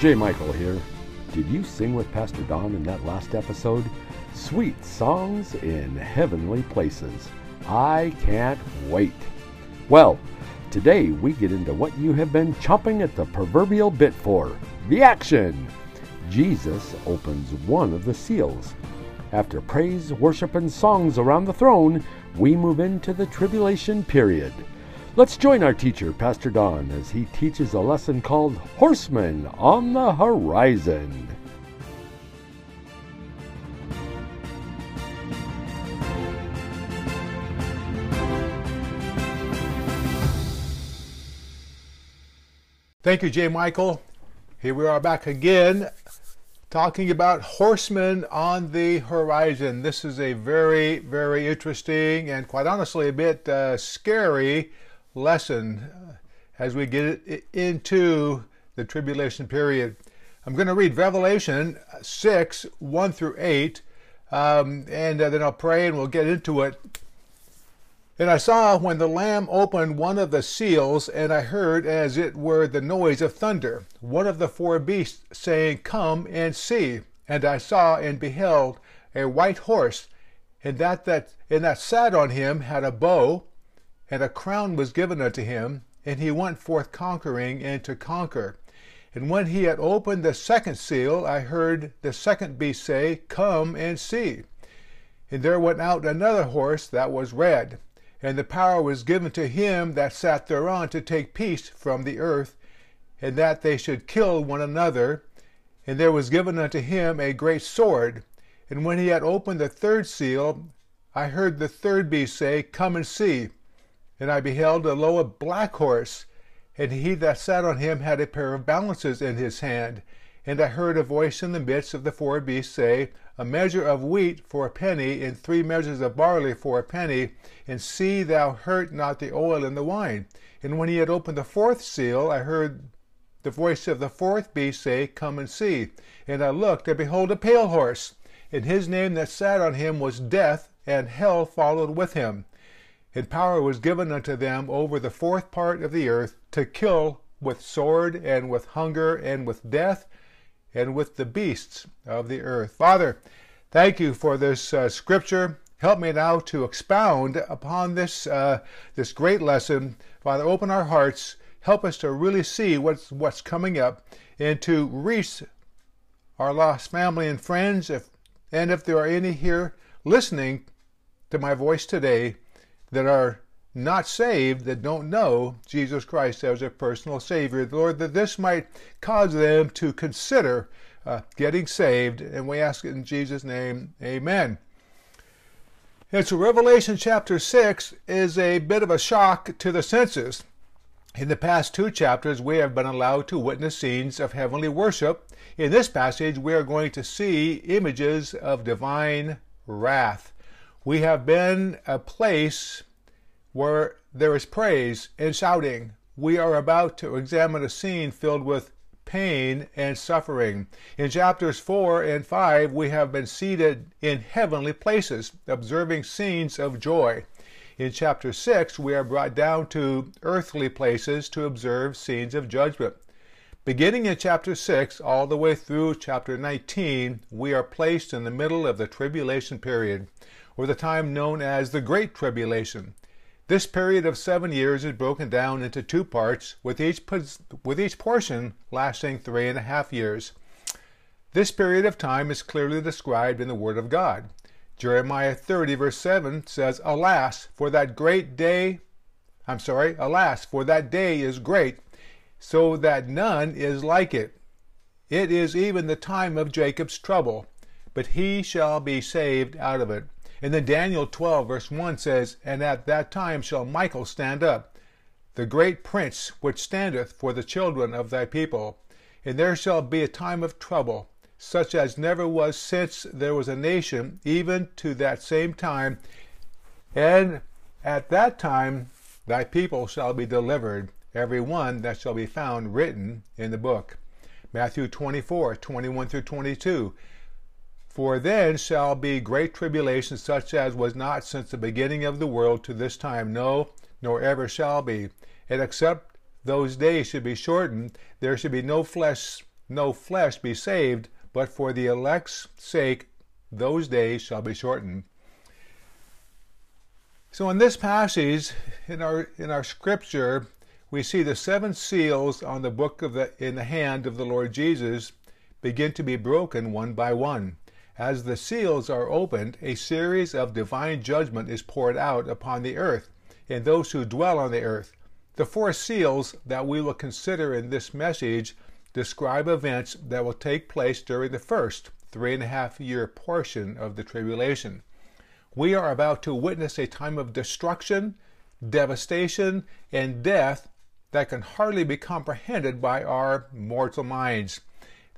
J. Michael here. Did you sing with Pastor Don in that last episode? Sweet songs in heavenly places. I can't wait. Well, today we get into what you have been chomping at the proverbial bit for the action. Jesus opens one of the seals. After praise, worship, and songs around the throne, we move into the tribulation period. Let's join our teacher, Pastor Don, as he teaches a lesson called Horsemen on the Horizon. Thank you, Jay Michael. Here we are back again talking about horsemen on the horizon. This is a very, very interesting and quite honestly a bit uh, scary lesson uh, as we get into the tribulation period. I'm going to read Revelation 6 1 through 8, um, and uh, then I'll pray and we'll get into it. And I saw when the Lamb opened one of the seals, and I heard as it were the noise of thunder, one of the four beasts saying, Come and see. And I saw and beheld a white horse, and that that and that sat on him had a bow, and a crown was given unto him, and he went forth conquering and to conquer. And when he had opened the second seal, I heard the second beast say, Come and see. And there went out another horse that was red and the power was given to him that sat thereon to take peace from the earth, and that they should kill one another. And there was given unto him a great sword. And when he had opened the third seal, I heard the third beast say, Come and see. And I beheld a lo black horse, and he that sat on him had a pair of balances in his hand. And I heard a voice in the midst of the four beasts say, A measure of wheat for a penny, and three measures of barley for a penny, and see thou hurt not the oil and the wine. And when he had opened the fourth seal, I heard the voice of the fourth beast say, Come and see. And I looked, and behold, a pale horse, and his name that sat on him was Death, and hell followed with him. And power was given unto them over the fourth part of the earth to kill with sword, and with hunger, and with death, and with the beasts of the earth. Father, thank you for this uh, scripture. Help me now to expound upon this, uh, this great lesson. Father, open our hearts. Help us to really see what's, what's coming up and to reach our lost family and friends. If, and if there are any here listening to my voice today that are not saved, that don't know Jesus Christ as their personal Savior, Lord, that this might cause them to consider uh, getting saved. And we ask it in Jesus' name. Amen. And so Revelation chapter 6 is a bit of a shock to the senses. In the past two chapters, we have been allowed to witness scenes of heavenly worship. In this passage, we are going to see images of divine wrath. We have been a place where there is praise and shouting. We are about to examine a scene filled with pain, and suffering. In chapters 4 and 5, we have been seated in heavenly places, observing scenes of joy. In chapter 6, we are brought down to earthly places to observe scenes of judgment. Beginning in chapter 6 all the way through chapter 19, we are placed in the middle of the tribulation period, or the time known as the Great Tribulation. This period of seven years is broken down into two parts, with each, with each portion lasting three and a half years. This period of time is clearly described in the Word of God. Jeremiah 30, verse 7 says, Alas, for that great day, I'm sorry, alas, for that day is great, so that none is like it. It is even the time of Jacob's trouble, but he shall be saved out of it. And then Daniel 12, verse 1 says, And at that time shall Michael stand up, the great prince which standeth for the children of thy people. And there shall be a time of trouble, such as never was since there was a nation, even to that same time. And at that time thy people shall be delivered, every one that shall be found written in the book. Matthew 24, 21 through 22. For then shall be great tribulation, such as was not since the beginning of the world to this time, no, nor ever shall be. And except those days should be shortened, there should be no flesh no flesh be saved, but for the elect's sake those days shall be shortened. So in this passage in our in our scripture, we see the seven seals on the book of the in the hand of the Lord Jesus begin to be broken one by one. As the seals are opened, a series of divine judgment is poured out upon the earth and those who dwell on the earth. The four seals that we will consider in this message describe events that will take place during the first three and a half year portion of the tribulation. We are about to witness a time of destruction, devastation, and death that can hardly be comprehended by our mortal minds.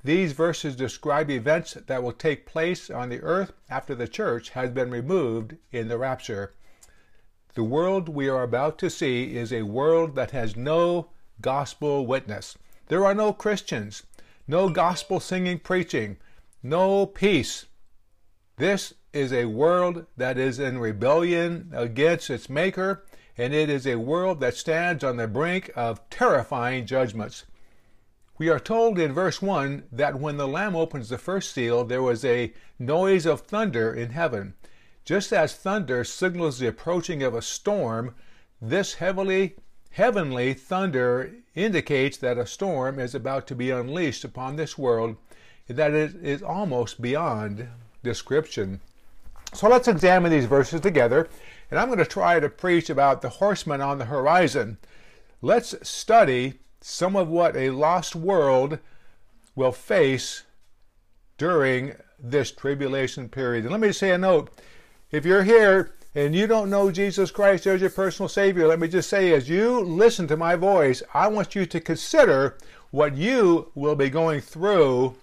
These verses describe events that will take place on the earth after the church has been removed in the rapture. The world we are about to see is a world that has no gospel witness. There are no Christians, no gospel singing preaching, no peace. This is a world that is in rebellion against its Maker, and it is a world that stands on the brink of terrifying judgments. We are told in verse 1 that when the Lamb opens the first seal, there was a noise of thunder in heaven. Just as thunder signals the approaching of a storm, this heavily, heavenly thunder indicates that a storm is about to be unleashed upon this world, and that it is almost beyond description. So let's examine these verses together, and I'm going to try to preach about the horseman on the horizon. Let's study some of what a lost world will face during this tribulation period. And let me say a note. If you're here and you don't know Jesus Christ as your personal Savior, let me just say as you listen to my voice, I want you to consider what you will be going through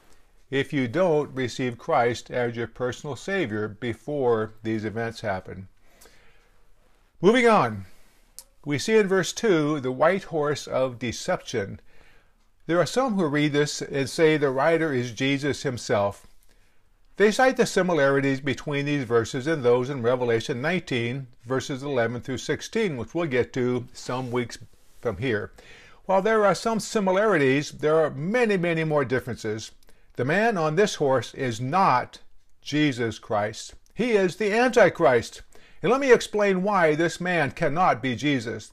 if you don't receive Christ as your personal Savior before these events happen. Moving on, we see in verse 2 the white horse of deception. There are some who read this and say the rider is Jesus himself. They cite the similarities between these verses and those in Revelation 19, verses 11 through 16, which we'll get to some weeks from here. While there are some similarities, there are many, many more differences. The man on this horse is not Jesus Christ. He is the Antichrist. And let me explain why this man cannot be Jesus.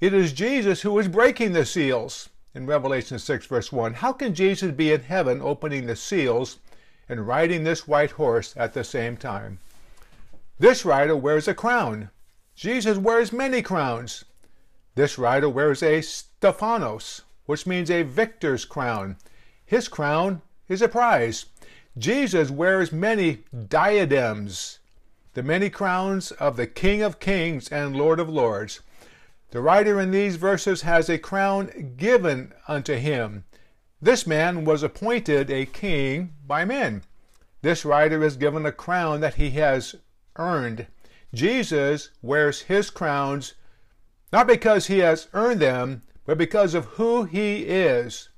It is Jesus who is breaking the seals in Revelation 6, verse 1. How can Jesus be in heaven opening the seals and riding this white horse at the same time? This rider wears a crown. Jesus wears many crowns. This rider wears a Stephanos, which means a victor's crown. His crown is a prize. Jesus wears many diadems, the many crowns of the King of Kings and Lord of Lords. The writer in these verses has a crown given unto him. This man was appointed a king by men. This writer is given a crown that he has earned. Jesus wears his crowns not because he has earned them, but because of who he is.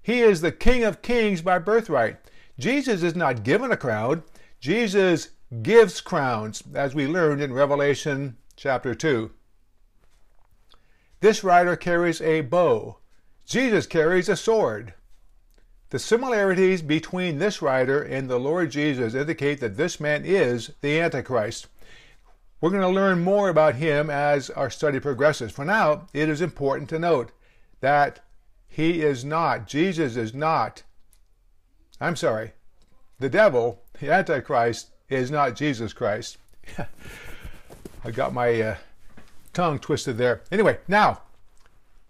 He is the King of Kings by birthright. Jesus is not given a crown. Jesus gives crowns, as we learned in Revelation chapter 2. This rider carries a bow. Jesus carries a sword. The similarities between this rider and the Lord Jesus indicate that this man is the Antichrist. We're going to learn more about him as our study progresses. For now, it is important to note that he is not, Jesus is not, I'm sorry, the devil, the Antichrist, is not Jesus Christ. I got my uh, tongue twisted there. Anyway, now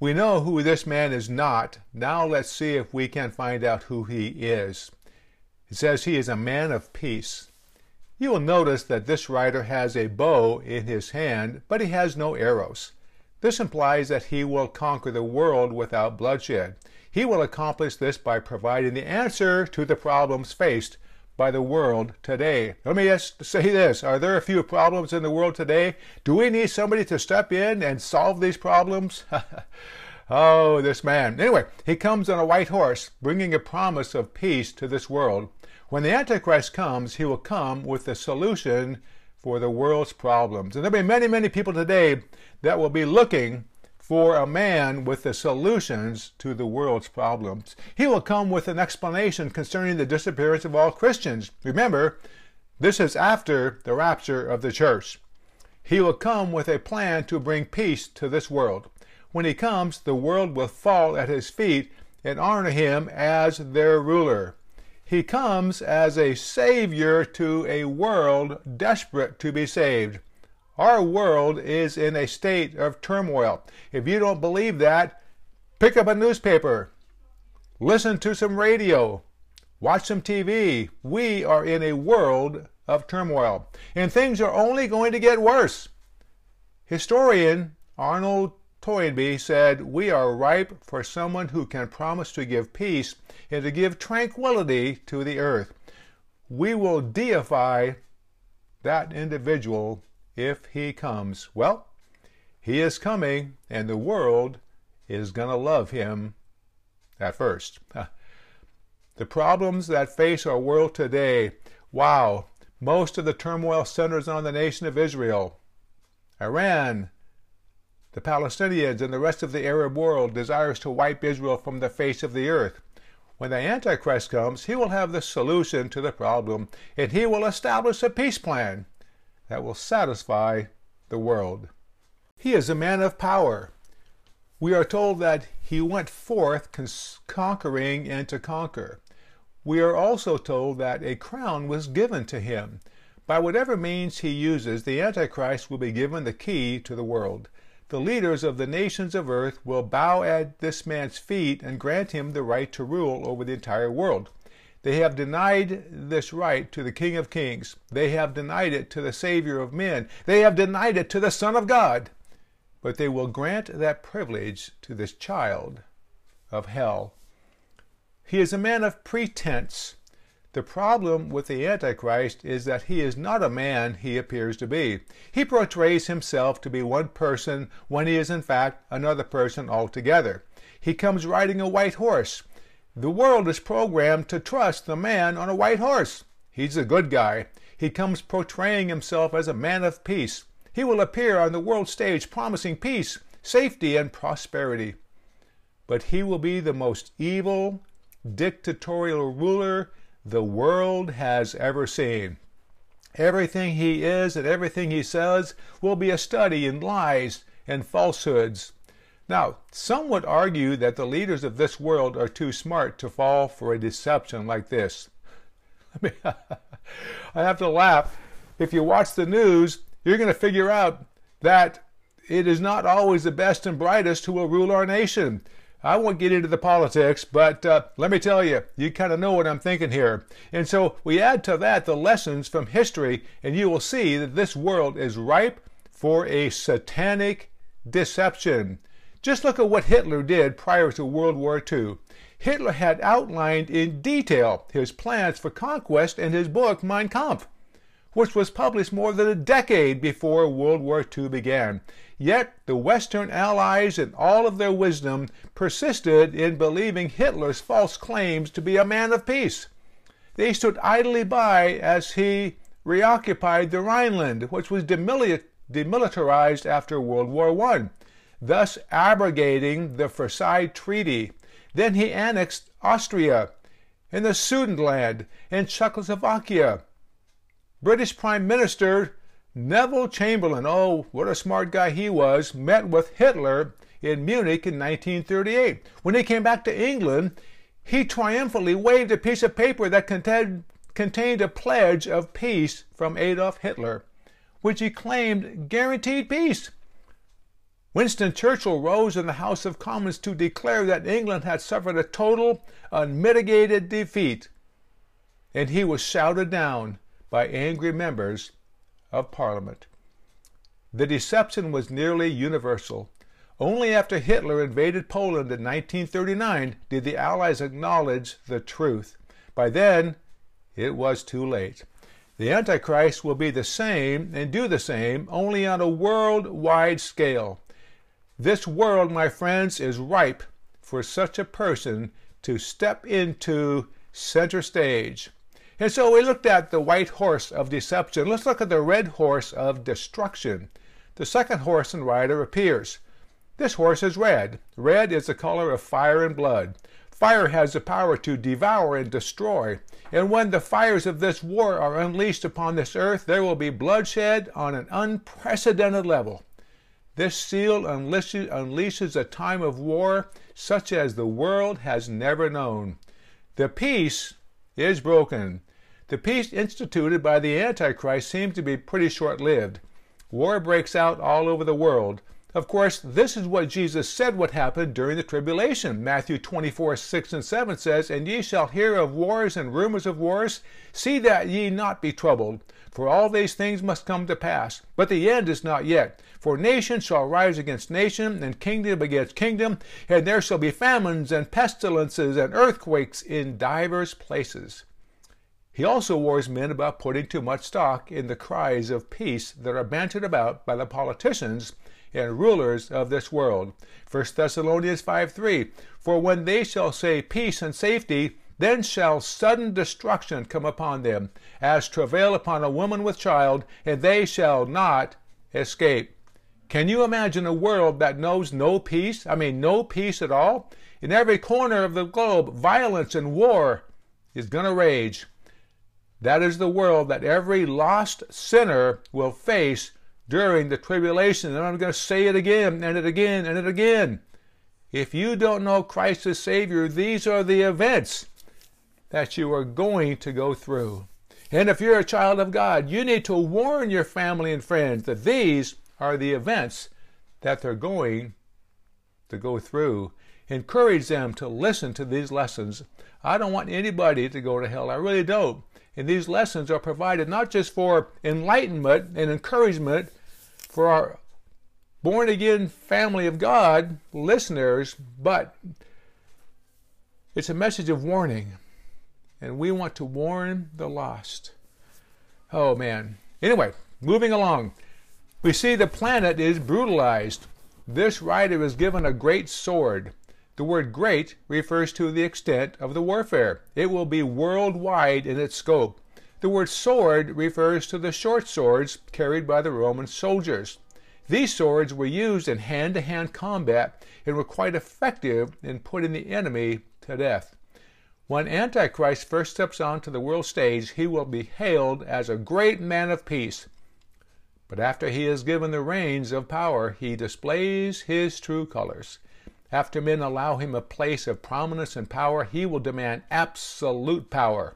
we know who this man is not. Now let's see if we can find out who he is. It says he is a man of peace. You will notice that this writer has a bow in his hand, but he has no arrows. This implies that he will conquer the world without bloodshed. He will accomplish this by providing the answer to the problems faced by the world today. Let me just say this Are there a few problems in the world today? Do we need somebody to step in and solve these problems? oh, this man. Anyway, he comes on a white horse, bringing a promise of peace to this world. When the Antichrist comes, he will come with the solution for the world's problems. And there'll be many, many people today that will be looking for a man with the solutions to the world's problems. He will come with an explanation concerning the disappearance of all Christians. Remember, this is after the rapture of the church. He will come with a plan to bring peace to this world. When he comes, the world will fall at his feet and honor him as their ruler. He comes as a savior to a world desperate to be saved. Our world is in a state of turmoil. If you don't believe that, pick up a newspaper, listen to some radio, watch some TV. We are in a world of turmoil, and things are only going to get worse. Historian Arnold Toynbee said, We are ripe for someone who can promise to give peace and to give tranquility to the earth. We will deify that individual if he comes. Well, he is coming, and the world is going to love him at first. The problems that face our world today, wow, most of the turmoil centers on the nation of Israel. Iran, the Palestinians, and the rest of the Arab world desires to wipe Israel from the face of the earth. When the Antichrist comes, he will have the solution to the problem, and he will establish a peace plan that will satisfy the world. He is a man of power. We are told that he went forth conquering and to conquer. We are also told that a crown was given to him. By whatever means he uses, the Antichrist will be given the key to the world. The leaders of the nations of earth will bow at this man's feet and grant him the right to rule over the entire world. They have denied this right to the King of Kings. They have denied it to the Savior of men. They have denied it to the Son of God. But they will grant that privilege to this child of hell. He is a man of pretense. The problem with the Antichrist is that he is not a man he appears to be. He portrays himself to be one person when he is in fact another person altogether. He comes riding a white horse. The world is programmed to trust the man on a white horse. He's a good guy. He comes portraying himself as a man of peace. He will appear on the world stage promising peace, safety, and prosperity. But he will be the most evil, dictatorial ruler the world has ever seen. Everything he is and everything he says will be a study in lies and falsehoods. Now, some would argue that the leaders of this world are too smart to fall for a deception like this. I have to laugh. If you watch the news, you're going to figure out that it is not always the best and brightest who will rule our nation. I won't get into the politics, but uh, let me tell you, you kind of know what I'm thinking here. And so we add to that the lessons from history, and you will see that this world is ripe for a satanic deception. Just look at what Hitler did prior to World War II. Hitler had outlined in detail his plans for conquest in his book Mein Kampf, which was published more than a decade before World War II began. Yet the Western Allies, in all of their wisdom, persisted in believing Hitler's false claims to be a man of peace. They stood idly by as he reoccupied the Rhineland, which was demilitarized after World War I thus abrogating the Versailles Treaty. Then he annexed Austria and the Sudetenland and Czechoslovakia. British Prime Minister Neville Chamberlain, oh, what a smart guy he was, met with Hitler in Munich in 1938. When he came back to England, he triumphantly waved a piece of paper that contained, contained a pledge of peace from Adolf Hitler, which he claimed guaranteed peace. Winston Churchill rose in the House of Commons to declare that England had suffered a total, unmitigated defeat, and he was shouted down by angry members of Parliament. The deception was nearly universal. Only after Hitler invaded Poland in 1939 did the Allies acknowledge the truth. By then, it was too late. The Antichrist will be the same and do the same, only on a worldwide scale. This world, my friends, is ripe for such a person to step into center stage. And so we looked at the white horse of deception. Let's look at the red horse of destruction. The second horse and rider appears. This horse is red. Red is the color of fire and blood. Fire has the power to devour and destroy. And when the fires of this war are unleashed upon this earth, there will be bloodshed on an unprecedented level. This seal unleashes a time of war such as the world has never known. The peace is broken. The peace instituted by the Antichrist seems to be pretty short lived. War breaks out all over the world. Of course, this is what Jesus said would happen during the tribulation. Matthew 24, 6 and 7 says, And ye shall hear of wars and rumors of wars. See that ye not be troubled, for all these things must come to pass. But the end is not yet. For nation shall rise against nation, and kingdom against kingdom, and there shall be famines and pestilences and earthquakes in divers places. He also warns men about putting too much stock in the cries of peace that are bantered about by the politicians and rulers of this world. 1 Thessalonians 5 3 For when they shall say peace and safety, then shall sudden destruction come upon them, as travail upon a woman with child, and they shall not escape. Can you imagine a world that knows no peace? I mean, no peace at all? In every corner of the globe, violence and war is going to rage. That is the world that every lost sinner will face during the tribulation. And I'm going to say it again and it again and it again. If you don't know Christ as Savior, these are the events that you are going to go through. And if you're a child of God, you need to warn your family and friends that these are the events that they're going to go through. Encourage them to listen to these lessons. I don't want anybody to go to hell. I really don't. And these lessons are provided not just for enlightenment and encouragement for our born again family of God listeners, but it's a message of warning. And we want to warn the lost. Oh man. Anyway, moving along. We see the planet is brutalized. This writer is given a great sword. The word great refers to the extent of the warfare. It will be worldwide in its scope. The word sword refers to the short swords carried by the Roman soldiers. These swords were used in hand to hand combat and were quite effective in putting the enemy to death. When Antichrist first steps onto the world stage, he will be hailed as a great man of peace. But after he is given the reins of power, he displays his true colors. After men allow him a place of prominence and power, he will demand absolute power.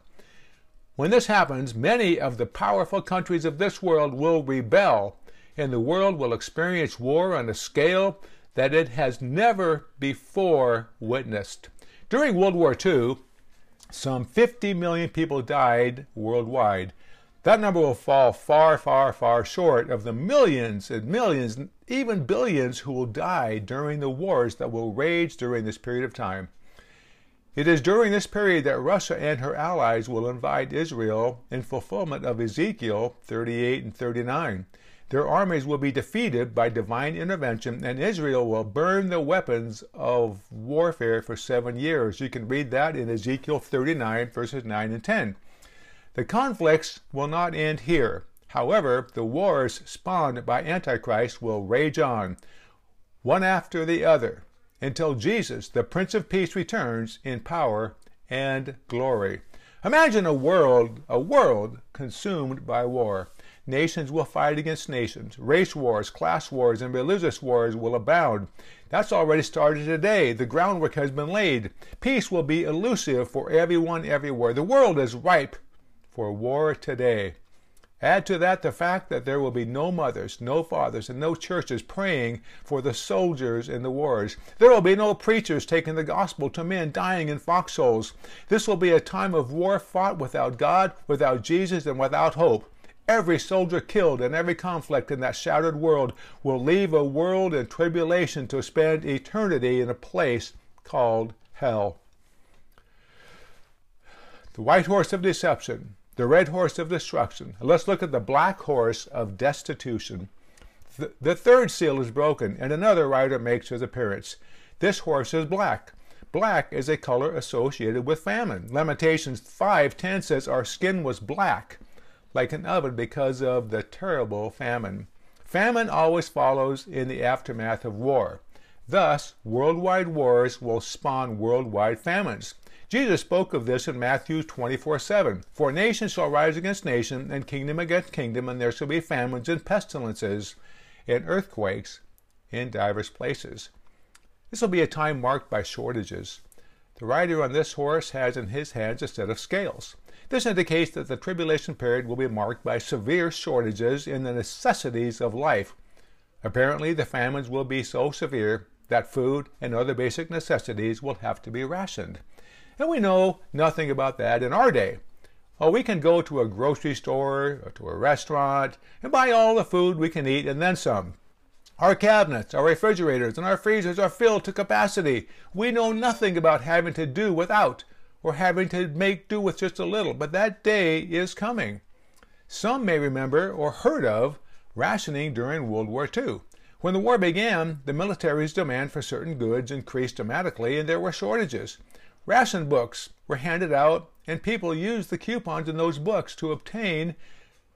When this happens, many of the powerful countries of this world will rebel, and the world will experience war on a scale that it has never before witnessed. During World War II, some 50 million people died worldwide. That number will fall far, far, far short of the millions and millions, even billions, who will die during the wars that will rage during this period of time. It is during this period that Russia and her allies will invade Israel in fulfillment of Ezekiel 38 and 39. Their armies will be defeated by divine intervention, and Israel will burn the weapons of warfare for seven years. You can read that in Ezekiel 39, verses 9 and 10. The conflicts will not end here. However, the wars spawned by Antichrist will rage on, one after the other, until Jesus, the Prince of Peace, returns in power and glory. Imagine a world, a world consumed by war. Nations will fight against nations. Race wars, class wars, and religious wars will abound. That's already started today. The groundwork has been laid. Peace will be elusive for everyone everywhere. The world is ripe for war today. Add to that the fact that there will be no mothers, no fathers, and no churches praying for the soldiers in the wars. There will be no preachers taking the gospel to men dying in foxholes. This will be a time of war fought without God, without Jesus, and without hope. Every soldier killed in every conflict in that shattered world will leave a world in tribulation to spend eternity in a place called hell. The white horse of deception the red horse of destruction. Let's look at the black horse of destitution. The, the third seal is broken, and another rider makes his appearance. This horse is black. Black is a color associated with famine. Lamentations 5:10 says, Our skin was black, like an oven, because of the terrible famine. Famine always follows in the aftermath of war. Thus, worldwide wars will spawn worldwide famines. Jesus spoke of this in Matthew 24 7. For nation shall rise against nation, and kingdom against kingdom, and there shall be famines and pestilences and earthquakes in divers places. This will be a time marked by shortages. The rider on this horse has in his hands a set of scales. This indicates that the tribulation period will be marked by severe shortages in the necessities of life. Apparently, the famines will be so severe that food and other basic necessities will have to be rationed. And we know nothing about that in our day. Oh, we can go to a grocery store or to a restaurant and buy all the food we can eat and then some. Our cabinets, our refrigerators, and our freezers are filled to capacity. We know nothing about having to do without or having to make do with just a little, but that day is coming. Some may remember or heard of rationing during World War II. When the war began, the military's demand for certain goods increased dramatically and there were shortages. Ration books were handed out, and people used the coupons in those books to obtain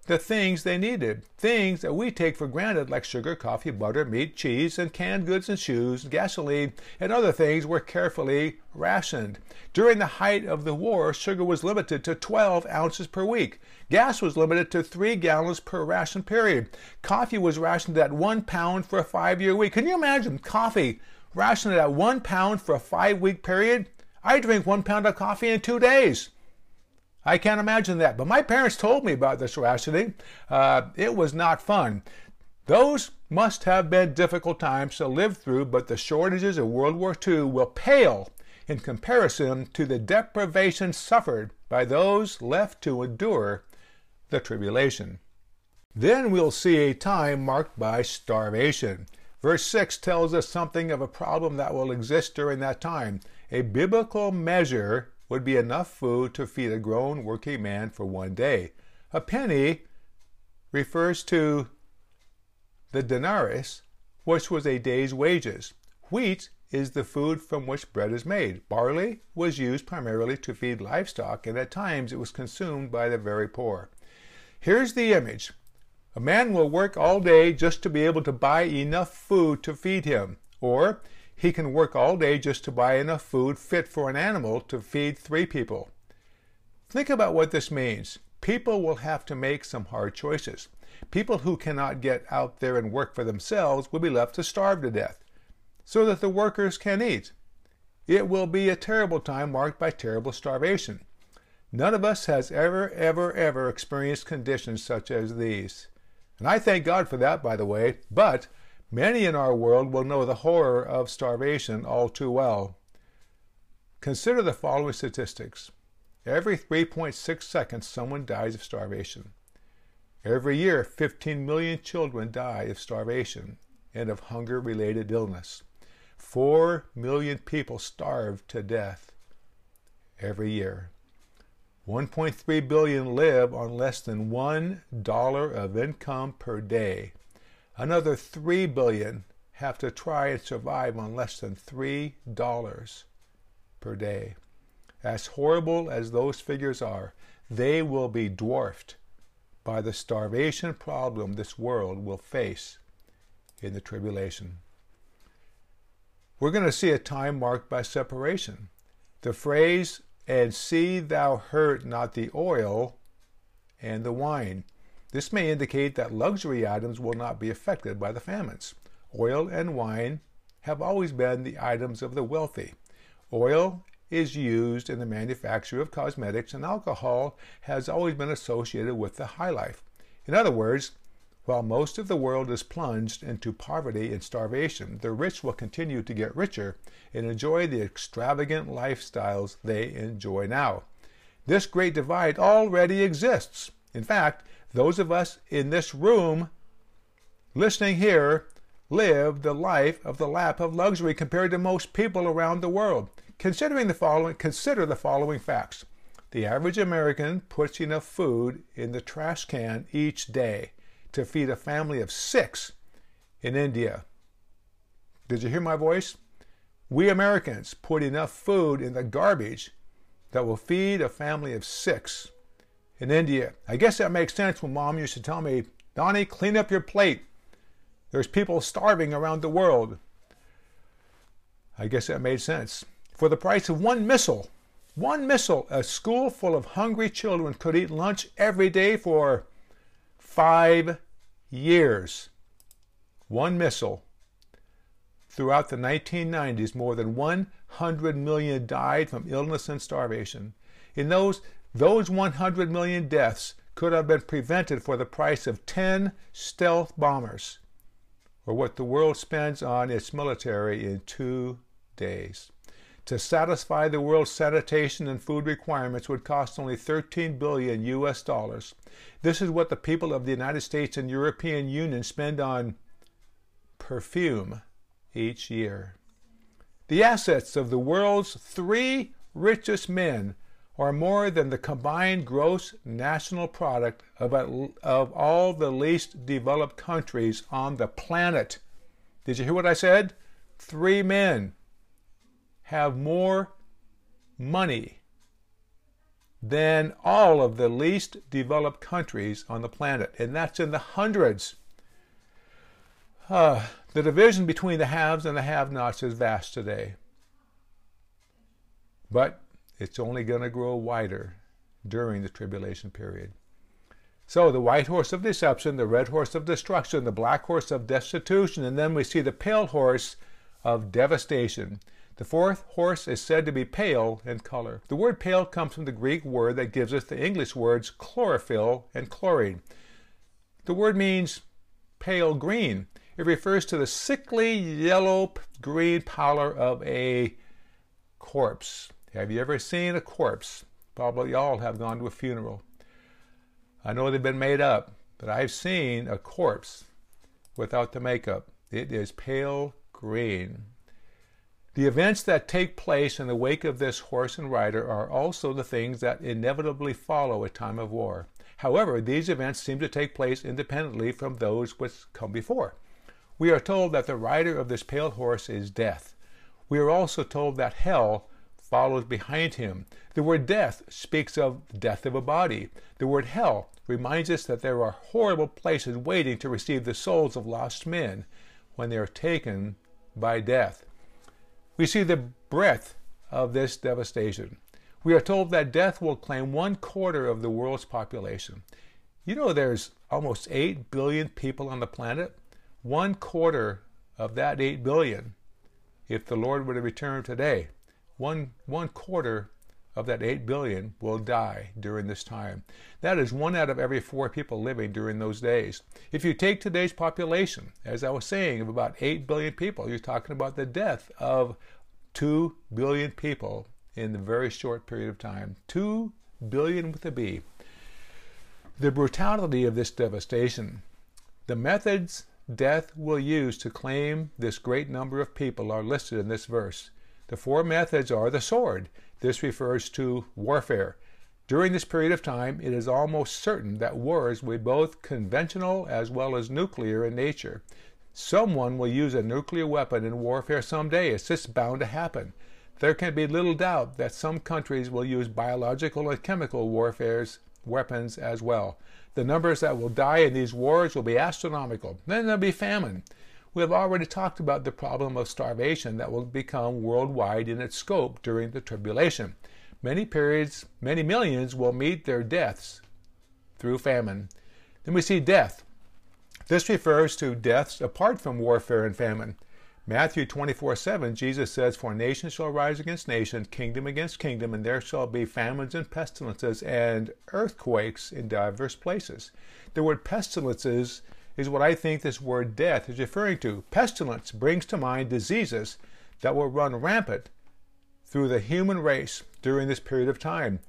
the things they needed. Things that we take for granted, like sugar, coffee, butter, meat, cheese, and canned goods and shoes, gasoline, and other things, were carefully rationed. During the height of the war, sugar was limited to 12 ounces per week. Gas was limited to three gallons per ration period. Coffee was rationed at one pound for a five year week. Can you imagine coffee rationed at one pound for a five week period? I drink one pound of coffee in two days. I can't imagine that. But my parents told me about this rationing. Uh, it was not fun. Those must have been difficult times to live through, but the shortages of World War II will pale in comparison to the deprivation suffered by those left to endure the tribulation. Then we'll see a time marked by starvation. Verse 6 tells us something of a problem that will exist during that time. A biblical measure would be enough food to feed a grown working man for one day. A penny refers to the denarius, which was a day's wages. Wheat is the food from which bread is made. Barley was used primarily to feed livestock, and at times it was consumed by the very poor. Here's the image. A man will work all day just to be able to buy enough food to feed him, or he can work all day just to buy enough food fit for an animal to feed three people. Think about what this means. People will have to make some hard choices. People who cannot get out there and work for themselves will be left to starve to death so that the workers can eat. It will be a terrible time marked by terrible starvation. None of us has ever, ever, ever experienced conditions such as these. And I thank God for that, by the way, but Many in our world will know the horror of starvation all too well. Consider the following statistics. Every 3.6 seconds, someone dies of starvation. Every year, 15 million children die of starvation and of hunger related illness. 4 million people starve to death every year. 1.3 billion live on less than $1 of income per day. Another 3 billion have to try and survive on less than $3 per day. As horrible as those figures are, they will be dwarfed by the starvation problem this world will face in the tribulation. We're going to see a time marked by separation. The phrase, and see thou hurt not the oil and the wine, this may indicate that luxury items will not be affected by the famines. Oil and wine have always been the items of the wealthy. Oil is used in the manufacture of cosmetics, and alcohol has always been associated with the high life. In other words, while most of the world is plunged into poverty and starvation, the rich will continue to get richer and enjoy the extravagant lifestyles they enjoy now. This great divide already exists. In fact, those of us in this room listening here live the life of the lap of luxury compared to most people around the world. Considering the following, consider the following facts. The average American puts enough food in the trash can each day to feed a family of six in India. Did you hear my voice? We Americans put enough food in the garbage that will feed a family of six in India. I guess that makes sense when mom used to tell me, Donnie, clean up your plate. There's people starving around the world. I guess that made sense. For the price of one missile, one missile, a school full of hungry children could eat lunch every day for five years. One missile. Throughout the 1990s, more than 100 million died from illness and starvation. In those, those 100 million deaths could have been prevented for the price of 10 stealth bombers, or what the world spends on its military in two days. To satisfy the world's sanitation and food requirements would cost only 13 billion US dollars. This is what the people of the United States and European Union spend on perfume each year. The assets of the world's three richest men are more than the combined gross national product of, of all the least developed countries on the planet. Did you hear what I said? Three men have more money than all of the least developed countries on the planet, and that's in the hundreds. Uh, the division between the haves and the have nots is vast today. But it's only going to grow wider during the tribulation period. So the white horse of deception, the red horse of destruction, the black horse of destitution, and then we see the pale horse of devastation. The fourth horse is said to be pale in color. The word pale comes from the Greek word that gives us the English words chlorophyll and chlorine. The word means pale green. It refers to the sickly yellow green pallor of a corpse. Have you ever seen a corpse? Probably all have gone to a funeral. I know they've been made up, but I've seen a corpse without the makeup. It is pale green. The events that take place in the wake of this horse and rider are also the things that inevitably follow a time of war. However, these events seem to take place independently from those which come before. We are told that the rider of this pale horse is death. We are also told that hell follows behind him. The word death speaks of the death of a body. The word hell reminds us that there are horrible places waiting to receive the souls of lost men when they are taken by death. We see the breadth of this devastation. We are told that death will claim one quarter of the world's population. You know, there's almost 8 billion people on the planet. One quarter of that 8 billion, if the Lord were to return today, one, one quarter of that 8 billion will die during this time. That is one out of every four people living during those days. If you take today's population, as I was saying, of about 8 billion people, you're talking about the death of 2 billion people in a very short period of time. 2 billion with a B. The brutality of this devastation, the methods death will use to claim this great number of people are listed in this verse. The four methods are the sword. This refers to warfare. During this period of time, it is almost certain that wars will be both conventional as well as nuclear in nature. Someone will use a nuclear weapon in warfare someday. It's just bound to happen. There can be little doubt that some countries will use biological and chemical warfare's weapons as well. The numbers that will die in these wars will be astronomical. Then there'll be famine. We have already talked about the problem of starvation that will become worldwide in its scope during the tribulation. Many periods, many millions will meet their deaths through famine. Then we see death. This refers to deaths apart from warfare and famine. Matthew 24 7, Jesus says, For nation shall rise against nation, kingdom against kingdom, and there shall be famines and pestilences and earthquakes in divers places. The word pestilences is what I think this word death is referring to. Pestilence brings to mind diseases that will run rampant through the human race during this period of time.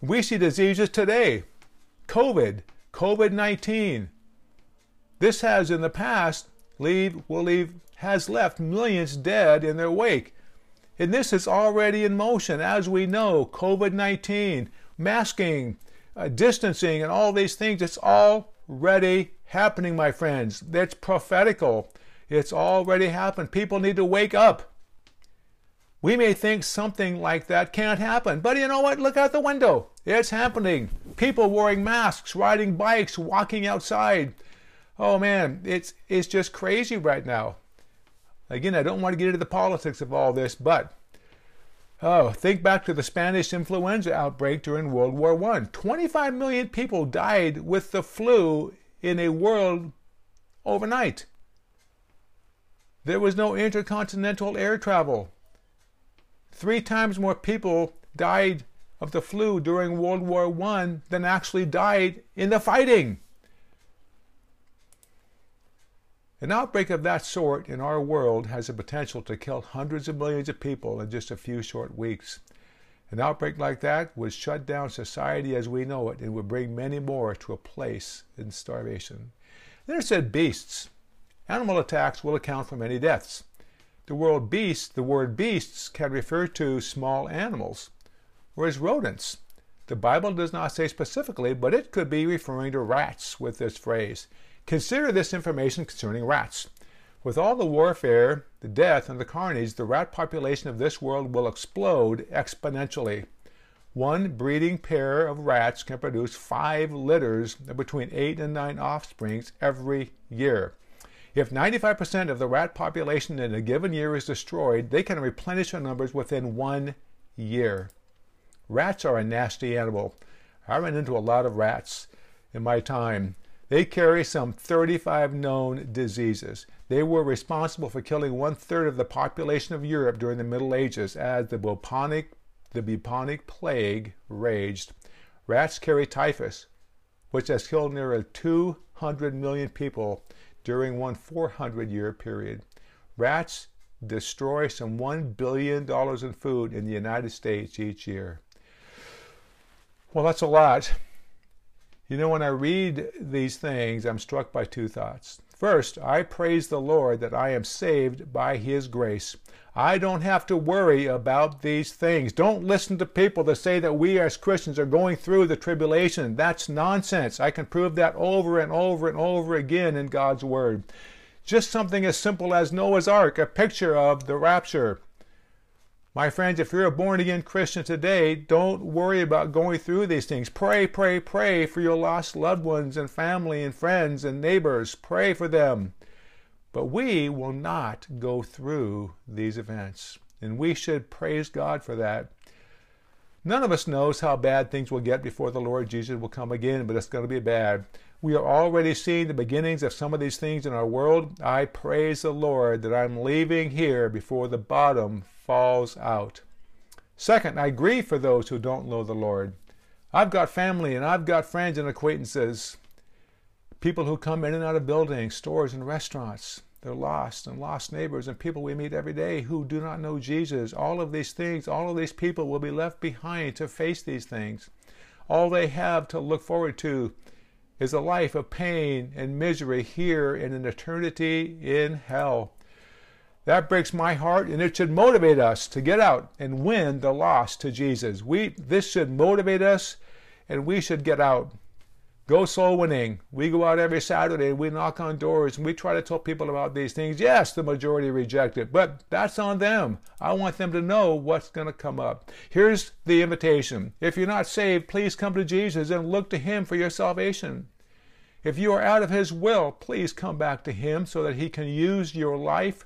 We see diseases today COVID, COVID 19. This has in the past leave, will leave, has left millions dead in their wake. And this is already in motion. As we know, COVID 19, masking, uh, distancing, and all these things, it's already happening, my friends. That's prophetical. It's already happened. People need to wake up. We may think something like that can't happen, but you know what? Look out the window. It's happening. People wearing masks, riding bikes, walking outside. Oh man, it's it's just crazy right now. Again, I don't want to get into the politics of all this, but oh, think back to the Spanish influenza outbreak during World War I. 25 million people died with the flu in a world overnight. There was no intercontinental air travel. Three times more people died of the flu during World War I than actually died in the fighting. An outbreak of that sort in our world has the potential to kill hundreds of millions of people in just a few short weeks. An outbreak like that would shut down society as we know it and would bring many more to a place in starvation. Then it said beasts. Animal attacks will account for many deaths. The word beasts, the word beasts can refer to small animals, whereas rodents. The Bible does not say specifically, but it could be referring to rats with this phrase. Consider this information concerning rats. With all the warfare, the death, and the carnage, the rat population of this world will explode exponentially. One breeding pair of rats can produce five litters of between eight and nine offsprings every year. If 95% of the rat population in a given year is destroyed, they can replenish their numbers within one year. Rats are a nasty animal. I ran into a lot of rats in my time. They carry some 35 known diseases. They were responsible for killing one third of the population of Europe during the Middle Ages as the bubonic, the bubonic plague raged. Rats carry typhus, which has killed nearly 200 million people during one 400 year period. Rats destroy some $1 billion in food in the United States each year. Well, that's a lot. You know, when I read these things, I'm struck by two thoughts. First, I praise the Lord that I am saved by His grace. I don't have to worry about these things. Don't listen to people that say that we as Christians are going through the tribulation. That's nonsense. I can prove that over and over and over again in God's Word. Just something as simple as Noah's Ark, a picture of the rapture. My friends, if you're a born again Christian today, don't worry about going through these things. Pray, pray, pray for your lost loved ones and family and friends and neighbors. Pray for them. But we will not go through these events. And we should praise God for that. None of us knows how bad things will get before the Lord Jesus will come again, but it's going to be bad. We are already seeing the beginnings of some of these things in our world. I praise the Lord that I'm leaving here before the bottom falls out. Second, I grieve for those who don't know the Lord. I've got family and I've got friends and acquaintances, people who come in and out of buildings, stores, and restaurants. They're lost and lost neighbors and people we meet every day who do not know Jesus. All of these things, all of these people will be left behind to face these things. All they have to look forward to is a life of pain and misery here in an eternity in hell. That breaks my heart, and it should motivate us to get out and win the lost to Jesus. We this should motivate us, and we should get out. Go soul winning. We go out every Saturday we knock on doors and we try to tell people about these things. Yes, the majority reject it, but that's on them. I want them to know what's going to come up. Here's the invitation. If you're not saved, please come to Jesus and look to Him for your salvation. If you are out of His will, please come back to Him so that He can use your life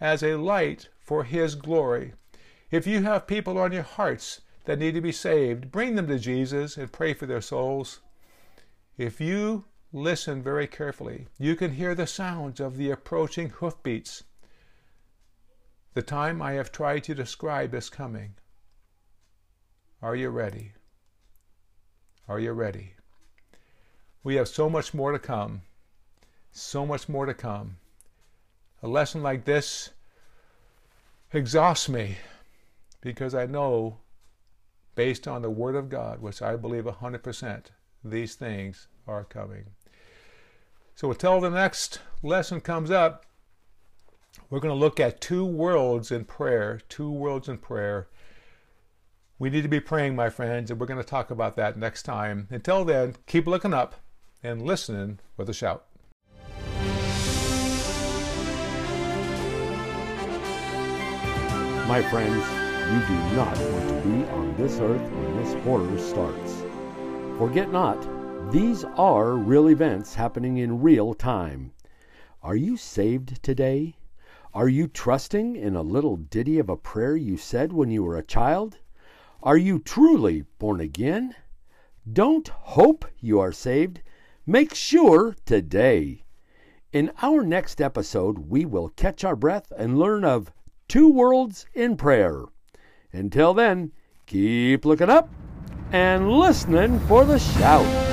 as a light for His glory. If you have people on your hearts that need to be saved, bring them to Jesus and pray for their souls. If you listen very carefully, you can hear the sounds of the approaching hoofbeats. The time I have tried to describe is coming. Are you ready? Are you ready? We have so much more to come. So much more to come. A lesson like this exhausts me because I know, based on the Word of God, which I believe 100%, these things are coming. So until the next lesson comes up, we're going to look at two worlds in prayer. Two worlds in prayer. We need to be praying, my friends, and we're going to talk about that next time. Until then, keep looking up and listening with a shout. My friends, you do not want to be on this earth when this horror starts. Forget not, these are real events happening in real time. Are you saved today? Are you trusting in a little ditty of a prayer you said when you were a child? Are you truly born again? Don't hope you are saved. Make sure today. In our next episode, we will catch our breath and learn of two worlds in prayer. Until then, keep looking up and listening for the shout.